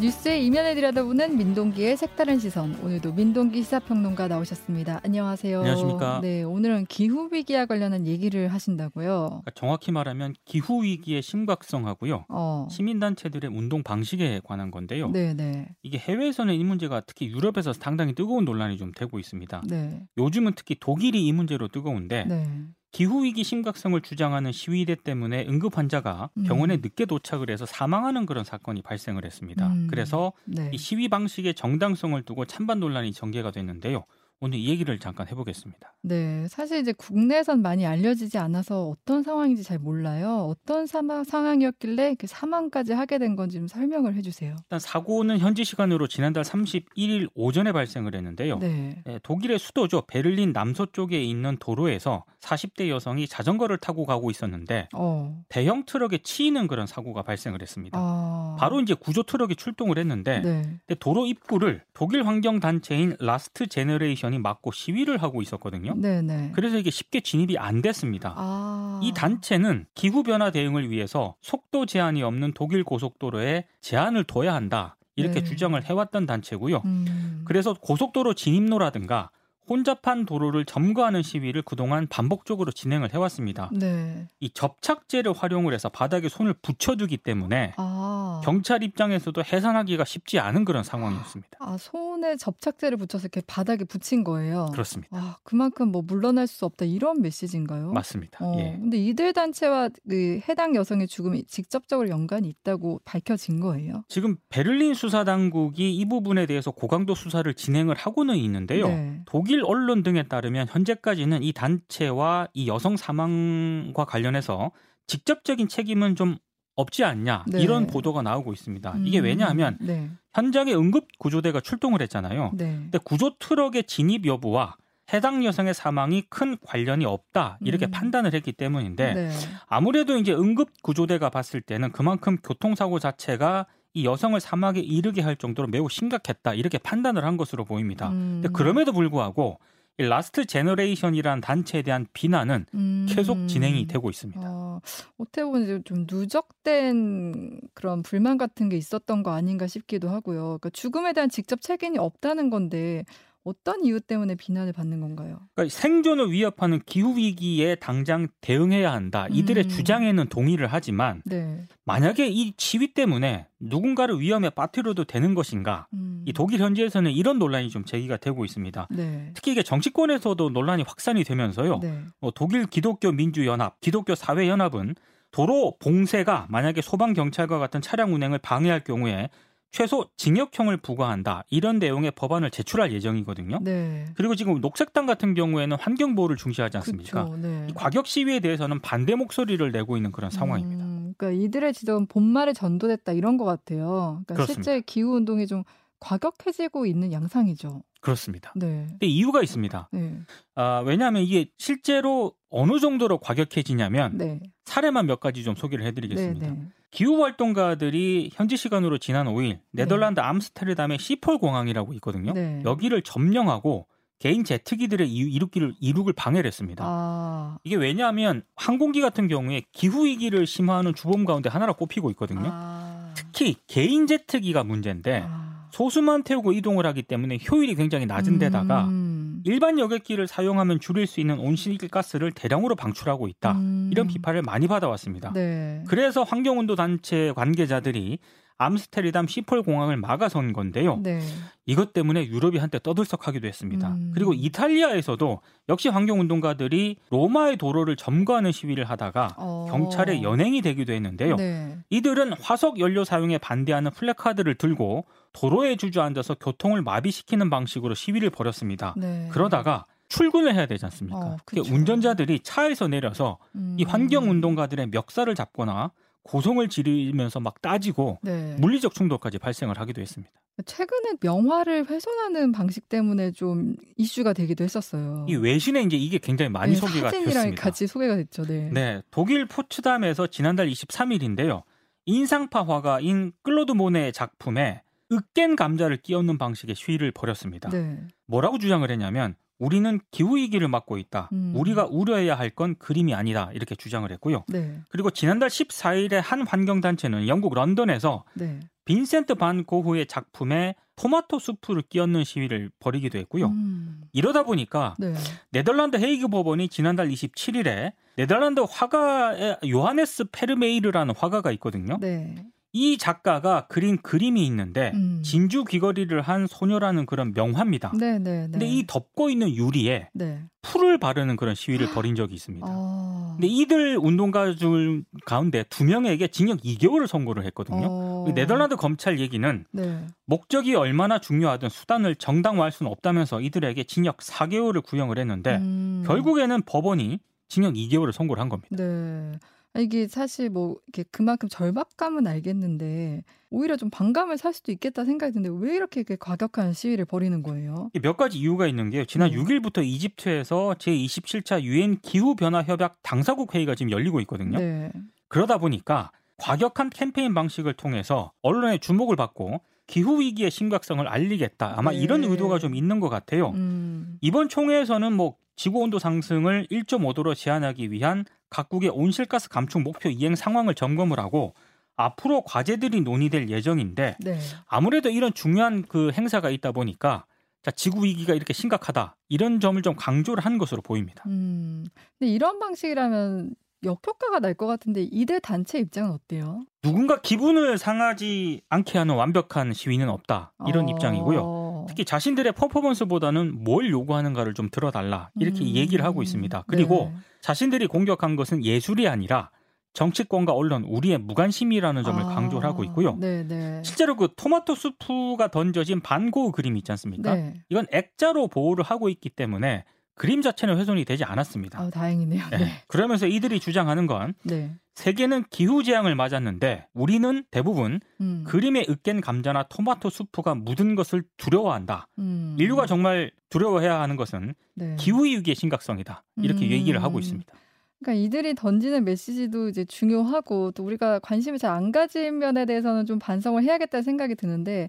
뉴스의 이면을 들여다보는 민동기의 색다른 시선. 오늘도 민동기 시사평론가 나오셨습니다. 안녕하세요. 안녕하십니까. 네, 오늘은 기후 위기와 관련한 얘기를 하신다고요. 그러니까 정확히 말하면 기후 위기의 심각성하고요. 어. 시민단체들의 운동 방식에 관한 건데요. 네, 네. 이게 해외에서는 이 문제가 특히 유럽에서 상당히 뜨거운 논란이 좀 되고 있습니다. 네. 요즘은 특히 독일이 이 문제로 뜨거운데 네. 기후 위기 심각성을 주장하는 시위대 때문에 응급 환자가 음. 병원에 늦게 도착을 해서 사망하는 그런 사건이 발생을 했습니다. 음. 그래서 네. 이 시위 방식의 정당성을 두고 찬반 논란이 전개가 됐는데요. 오늘 이 얘기를 잠깐 해보겠습니다. 네, 사실 이제 국내에선 많이 알려지지 않아서 어떤 상황인지 잘 몰라요. 어떤 사망, 상황이었길래 그 사망까지 하게 된 건지 좀 설명을 해주세요. 일단 사고는 현지 시간으로 지난달 31일 오전에 발생을 했는데요. 네. 예, 독일의 수도죠. 베를린 남서쪽에 있는 도로에서 40대 여성이 자전거를 타고 가고 있었는데 어. 대형 트럭에 치이는 그런 사고가 발생을 했습니다. 아. 바로 이제 구조 트럭이 출동을 했는데 네. 도로 입구를 독일 환경 단체인 Last Generation 이 막고 시위를 하고 있었거든요. 네, 네. 그래서 이게 쉽게 진입이 안 됐습니다. 아. 이 단체는 기후 변화 대응을 위해서 속도 제한이 없는 독일 고속도로에 제한을 둬야 한다. 이렇게 네. 주장을 해왔던 단체고요. 음. 그래서 고속도로 진입로라든가 혼잡한 도로를 점거하는 시위를 그동안 반복적으로 진행을 해왔습니다. 네. 이 접착제를 활용을 해서 바닥에 손을 붙여두기 때문에 아. 경찰 입장에서도 해산하기가 쉽지 않은 그런 상황이었습니다. 아, 손 에 접착제를 붙여서 이렇게 바닥에 붙인 거예요. 그렇습니다. 아, 그만큼 뭐 물러날 수 없다 이런 메시지인가요? 맞습니다. 어, 예. 근데 이들 단체와 그 해당 여성의 죽음이 직접적으로 연관이 있다고 밝혀진 거예요. 지금 베를린 수사 당국이 이 부분에 대해서 고강도 수사를 진행을 하고는 있는데요. 네. 독일 언론 등에 따르면 현재까지는 이 단체와 이 여성 사망과 관련해서 직접적인 책임은 좀 없지 않냐 네. 이런 보도가 나오고 있습니다. 이게 음, 왜냐하면 네. 현장에 응급 구조대가 출동을 했잖아요. 네. 근데 구조 트럭의 진입 여부와 해당 여성의 사망이 큰 관련이 없다 이렇게 음. 판단을 했기 때문인데 네. 아무래도 이제 응급 구조대가 봤을 때는 그만큼 교통사고 자체가 이 여성을 사망에 이르게 할 정도로 매우 심각했다 이렇게 판단을 한 것으로 보입니다. 음. 근데 그럼에도 불구하고 이 Last Generation이라는 단체에 대한 비난은 음. 계속 진행이 되고 있습니다. 어, 어떻게 보면 좀 누적된 그런 불만 같은 게 있었던 거 아닌가 싶기도 하고요. 그러니까 죽음에 대한 직접 책임이 없다는 건데 어떤 이유 때문에 비난을 받는 건가요? 그러니까 생존을 위협하는 기후 위기에 당장 대응해야 한다. 이들의 음. 주장에는 동의를 하지만 네. 만약에 이 지위 때문에 누군가를 위험에 빠뜨려도 되는 것인가? 음. 이 독일 현지에서는 이런 논란이 좀 제기가 되고 있습니다. 네. 특히 이게 정치권에서도 논란이 확산이 되면서요. 네. 어, 독일 기독교 민주 연합, 기독교 사회 연합은 도로 봉쇄가 만약에 소방 경찰과 같은 차량 운행을 방해할 경우에 최소 징역형을 부과한다 이런 내용의 법안을 제출할 예정이거든요. 네. 그리고 지금 녹색당 같은 경우에는 환경 보호를 중시하지 않습니까? 그쵸, 네. 이 과격 시위에 대해서는 반대 목소리를 내고 있는 그런 상황입니다. 음, 그러니까 이들의 지적은 본말에 전도됐다 이런 것 같아요. 그러니까 그렇습니다. 실제 기후 운동이 좀 과격해지고 있는 양상이죠. 그렇습니다. 네. 근데 이유가 있습니다. 네. 아, 왜냐하면 이게 실제로 어느 정도로 과격해지냐면 네. 사례만 몇 가지 좀 소개를 해드리겠습니다. 네. 네. 기후 활동가들이 현지 시간으로 지난 5일 네덜란드 암스테르담의 시폴 공항이라고 있거든요. 네. 여기를 점령하고 개인 제트기들의 이- 이륙기를 이륙을 방해를 했습니다. 아. 이게 왜냐하면 항공기 같은 경우에 기후 위기를 심화하는 주범 가운데 하나로 꼽히고 있거든요. 아. 특히 개인 제트기가 문제인데 아. 소수만 태우고 이동을 하기 때문에 효율이 굉장히 낮은 데다가 음. 일반 여객기를 사용하면 줄일 수 있는 온실가스를 대량으로 방출하고 있다. 음. 이런 비판을 많이 받아왔습니다. 네. 그래서 환경운동 단체 관계자들이 암스테르담 시폴 공항을 막아선 건데요. 네. 이것 때문에 유럽이 한때 떠들썩하기도 했습니다. 음. 그리고 이탈리아에서도 역시 환경 운동가들이 로마의 도로를 점거하는 시위를 하다가 어. 경찰에 연행이 되기도 했는데요. 네. 이들은 화석 연료 사용에 반대하는 플래카드를 들고 도로에 주저앉아서 교통을 마비시키는 방식으로 시위를 벌였습니다. 네. 그러다가 출근을 해야 되지 않습니까? 어, 그게. 운전자들이 차에서 내려서 음. 이 환경 운동가들의 멱살을 잡거나 고성을 지르면서 막 따지고 네. 물리적 충돌까지 발생을 하기도 했습니다. 최근에 명화를 훼손하는 방식 때문에 좀 이슈가 되기도 했었어요. 이 외신에 이제 이게 굉장히 많이 네, 소개가 됐습니다. 같이 소개가 됐죠. 네. 네, 독일 포츠담에서 지난달 23일인데요. 인상파 화가인 클로드 모네의 작품에 으깬 감자를 끼얹는 방식의 시위를 벌였습니다. 네. 뭐라고 주장을 했냐면 우리는 기후 위기를 맞고 있다. 음. 우리가 우려해야 할 건 그림이 아니다. 이렇게 주장을 했고요. 네. 그리고 지난달 14일에 한 환경단체는 영국 런던에서 네. 빈센트 반 고흐의 작품에 토마토 수프를 끼얹는 시위를 벌이기도 했고요. 음. 이러다 보니까 네. 네덜란드 헤이그 법원이 지난달 27일에 네덜란드 화가 요하네스 페르메이르라는 화가가 있거든요. 네. 이 작가가 그린 그림이 있는데 음. 진주 귀걸이를 한 소녀라는 그런 명화입니다. 네, 네, 네. 근데 이 덮고 있는 유리에 네. 풀을 바르는 그런 시위를 벌인 적이 있습니다. 어... 근데 이들 운동가들 가운데 두 명에게 징역 2개월을 선고를 했거든요. 어... 네덜란드 검찰 얘기는 네. 목적이 얼마나 중요하든 수단을 정당화할 수는 없다면서 이들에게 징역 4개월을 구형을 했는데 음... 결국에는 법원이 징역 2개월을 선고를 한 겁니다. 네. 이게 사실 뭐 이렇게 그만큼 절박감은 알겠는데 오히려 좀 반감을 살 수도 있겠다 생각이 드는데 왜 이렇게 과격한 시위를 벌이는 거예요? 몇 가지 이유가 있는 게요. 지난 네. 6일부터 이집트에서 제27차 유엔 기후 변화 협약 당사국 회의가 지금 열리고 있거든요. 네. 그러다 보니까 과격한 캠페인 방식을 통해서 언론의 주목을 받고 기후 위기의 심각성을 알리겠다. 아마 네. 이런 의도가 좀 있는 것 같아요. 음. 이번 총회에서는 뭐 지구 온도 상승을 1.5도로 제한하기 위한 각국의 온실가스 감축 목표 이행 상황을 점검을 하고 앞으로 과제들이 논의될 예정인데 네. 아무래도 이런 중요한 그 행사가 있다 보니까 자, 지구 위기가 이렇게 심각하다 이런 점을 좀 강조를 한 것으로 보입니다. 음, 근데 이런 방식이라면 역효과가 날 것 같은데 이들 단체 입장은 어때요? 누군가 기분을 상하지 않게 하는 완벽한 시위는 없다 이런 어... 입장이고요. 특히 자신들의 퍼포먼스보다는 뭘 요구하는가를 좀 들어달라 이렇게 음. 얘기를 하고 있습니다. 그리고 네. 자신들이 공격한 것은 예술이 아니라 정치권과 언론 우리의 무관심이라는 점을 아, 강조를 하고 있고요. 네네. 네. 실제로 그 토마토 수프가 던져진 반고 그림이 있지 않습니까? 네. 이건 액자로 보호를 하고 있기 때문에 그림 자체는 훼손이 되지 않았습니다. 아, 다행이네요. 네. 네. 그러면서 이들이 주장하는 건 네. 세계는 기후 재앙을 맞았는데 우리는 대부분 음. 그림에 으깬 감자나 토마토 수프가 묻은 것을 두려워한다. 음. 인류가 정말 두려워해야 하는 것은 네. 기후 위기의 심각성이다. 이렇게 음. 얘기를 하고 있습니다. 그러니까 이들이 던지는 메시지도 이제 중요하고 또 우리가 관심을 잘 안 가진 면에 대해서는 좀 반성을 해야겠다는 생각이 드는데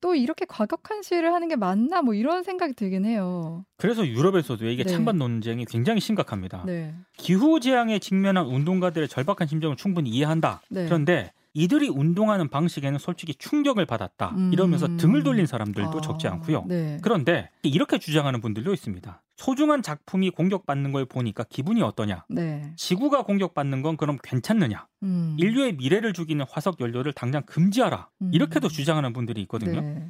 또 이렇게 과격한 시위를 하는 게 맞나 뭐 이런 생각이 들긴 해요. 그래서 유럽에서도 이게 네. 찬반 논쟁이 굉장히 심각합니다. 네. 기후 재앙에 직면한 운동가들의 절박한 심정을 충분히 이해한다. 네. 그런데 이들이 운동하는 방식에는 솔직히 충격을 받았다. 음. 이러면서 등을 돌린 사람들도 아. 적지 않고요. 네. 그런데 이렇게 주장하는 분들도 있습니다. 소중한 작품이 공격받는 걸 보니까 기분이 어떠냐? 네. 지구가 공격받는 건 그럼 괜찮느냐? 음. 인류의 미래를 죽이는 화석 연료를 당장 금지하라. 음. 이렇게도 주장하는 분들이 있거든요. 네.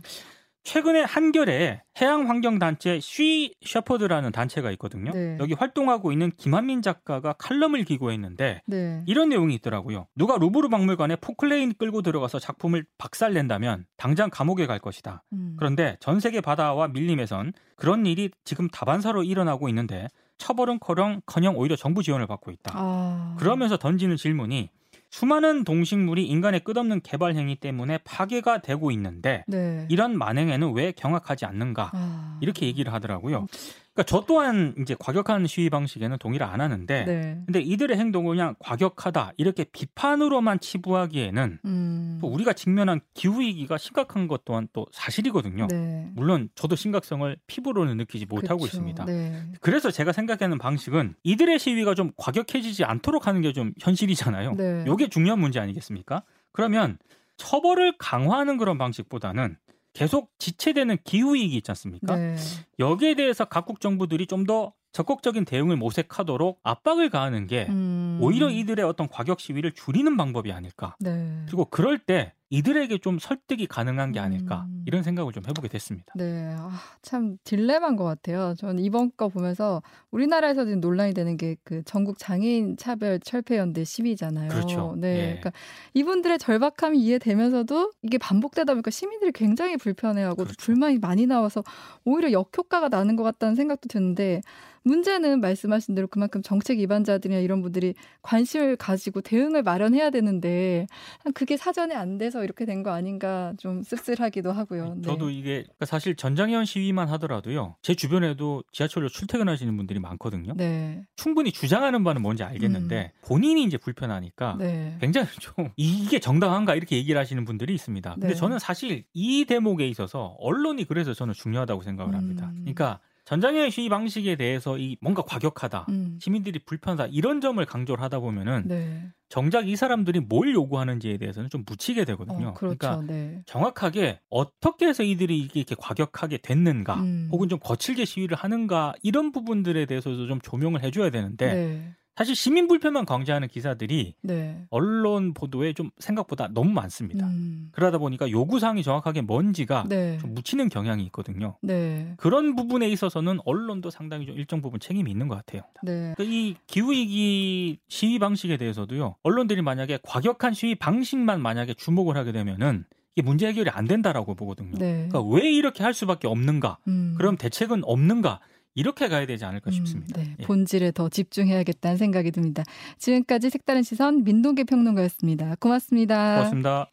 최근에 한겨레에 해양환경단체 Sea Shepherd라는 단체가 있거든요. 네. 여기 활동하고 있는 김한민 작가가 칼럼을 기고했는데 네. 이런 내용이 있더라고요. 누가 루브르 박물관에 포클레인 끌고 들어가서 작품을 박살낸다면 당장 감옥에 갈 것이다. 음. 그런데 전 세계 바다와 밀림에선 그런 일이 지금 다반사로 일어나고 있는데 처벌은커녕 커녕 오히려 정부 지원을 받고 있다. 아... 그러면서 던지는 질문이 수많은 동식물이 인간의 끝없는 개발 행위 때문에 파괴가 되고 있는데 네. 이런 만행에는 왜 경악하지 않는가 아... 이렇게 얘기를 하더라고요. 그러니까 저 또한 이제 과격한 시위 방식에는 동의를 안 하는데, 네. 근데 이들의 행동을 그냥 과격하다 이렇게 비판으로만 치부하기에는 음. 또 우리가 직면한 기후 위기가 심각한 것 또한 또 사실이거든요. 네. 물론 저도 심각성을 피부로는 느끼지 못하고 그쵸. 있습니다. 네. 그래서 제가 생각하는 방식은 이들의 시위가 좀 과격해지지 않도록 하는 게 좀 현실이잖아요. 네. 이게 중요한 문제 아니겠습니까? 그러면 처벌을 강화하는 그런 방식보다는 계속 지체되는 기후 위기 있지 않습니까? 네. 여기에 대해서 각국 정부들이 좀 더 적극적인 대응을 모색하도록 압박을 가하는 게 음... 오히려 이들의 어떤 과격 시위를 줄이는 방법이 아닐까. 네. 그리고 그럴 때 이들에게 좀 설득이 가능한 게 아닐까 음. 이런 생각을 좀 해보게 됐습니다. 네, 아, 참 딜레마인 것 같아요. 저는 이번 거 보면서 우리나라에서 지금 논란이 되는 게 그 전국 장애인 차별 철폐연대 시위잖아요. 그렇죠. 네, 예. 그러니까 이분들의 절박함이 이해되면서도 이게 반복되다 보니까 시민들이 굉장히 불편해하고 그렇죠. 불만이 많이 나와서 오히려 역효과가 나는 것 같다는 생각도 드는데 문제는 말씀하신 대로 그만큼 정책 위반자들이나 이런 분들이 관심을 가지고 대응을 마련해야 되는데 그게 사전에 안 돼서 이렇게 된 거 아닌가 좀 씁쓸하기도 하고요. 네. 저도 이게 그러니까 사실 전장현 시위만 하더라도요. 제 주변에도 지하철로 출퇴근하시는 분들이 많거든요. 네. 충분히 주장하는 바는 뭔지 알겠는데 음. 본인이 이제 불편하니까 네. 굉장히 좀 이게 정당한가 이렇게 얘기를 하시는 분들이 있습니다. 근데 네. 저는 사실 이 대목에 있어서 언론이 그래서 저는 중요하다고 생각을 합니다. 음. 그러니까 전장의 시위 방식에 대해서 이 뭔가 과격하다, 음. 시민들이 불편하다 이런 점을 강조를 하다 보면은 네. 정작 이 사람들이 뭘 요구하는지에 대해서는 좀 묻히게 되거든요. 어, 그렇죠. 그러니까 네. 정확하게 어떻게 해서 이들이 이렇게 과격하게 됐는가, 음. 혹은 좀 거칠게 시위를 하는가 이런 부분들에 대해서도 좀 조명을 해줘야 되는데 네. 사실 시민 불편만 강조하는 기사들이 네. 언론 보도에 좀 생각보다 너무 많습니다. 음. 그러다 보니까 요구 사항이 정확하게 뭔지가 네. 좀 묻히는 경향이 있거든요. 네. 그런 부분에 있어서는 언론도 상당히 좀 일정 부분 책임이 있는 것 같아요. 네. 그러니까 이 기후 위기 시위 방식에 대해서도요, 언론들이 만약에 과격한 시위 방식만 만약에 주목을 하게 되면은 이게 문제 해결이 안 된다라고 보거든요. 네. 그러니까 왜 이렇게 할 수밖에 없는가? 음. 그럼 대책은 없는가? 이렇게 가야 되지 않을까 음, 싶습니다. 네, 예. 본질에 더 집중해야겠다는 생각이 듭니다. 지금까지 색다른 시선 민동기 평론가였습니다. 고맙습니다. 고맙습니다.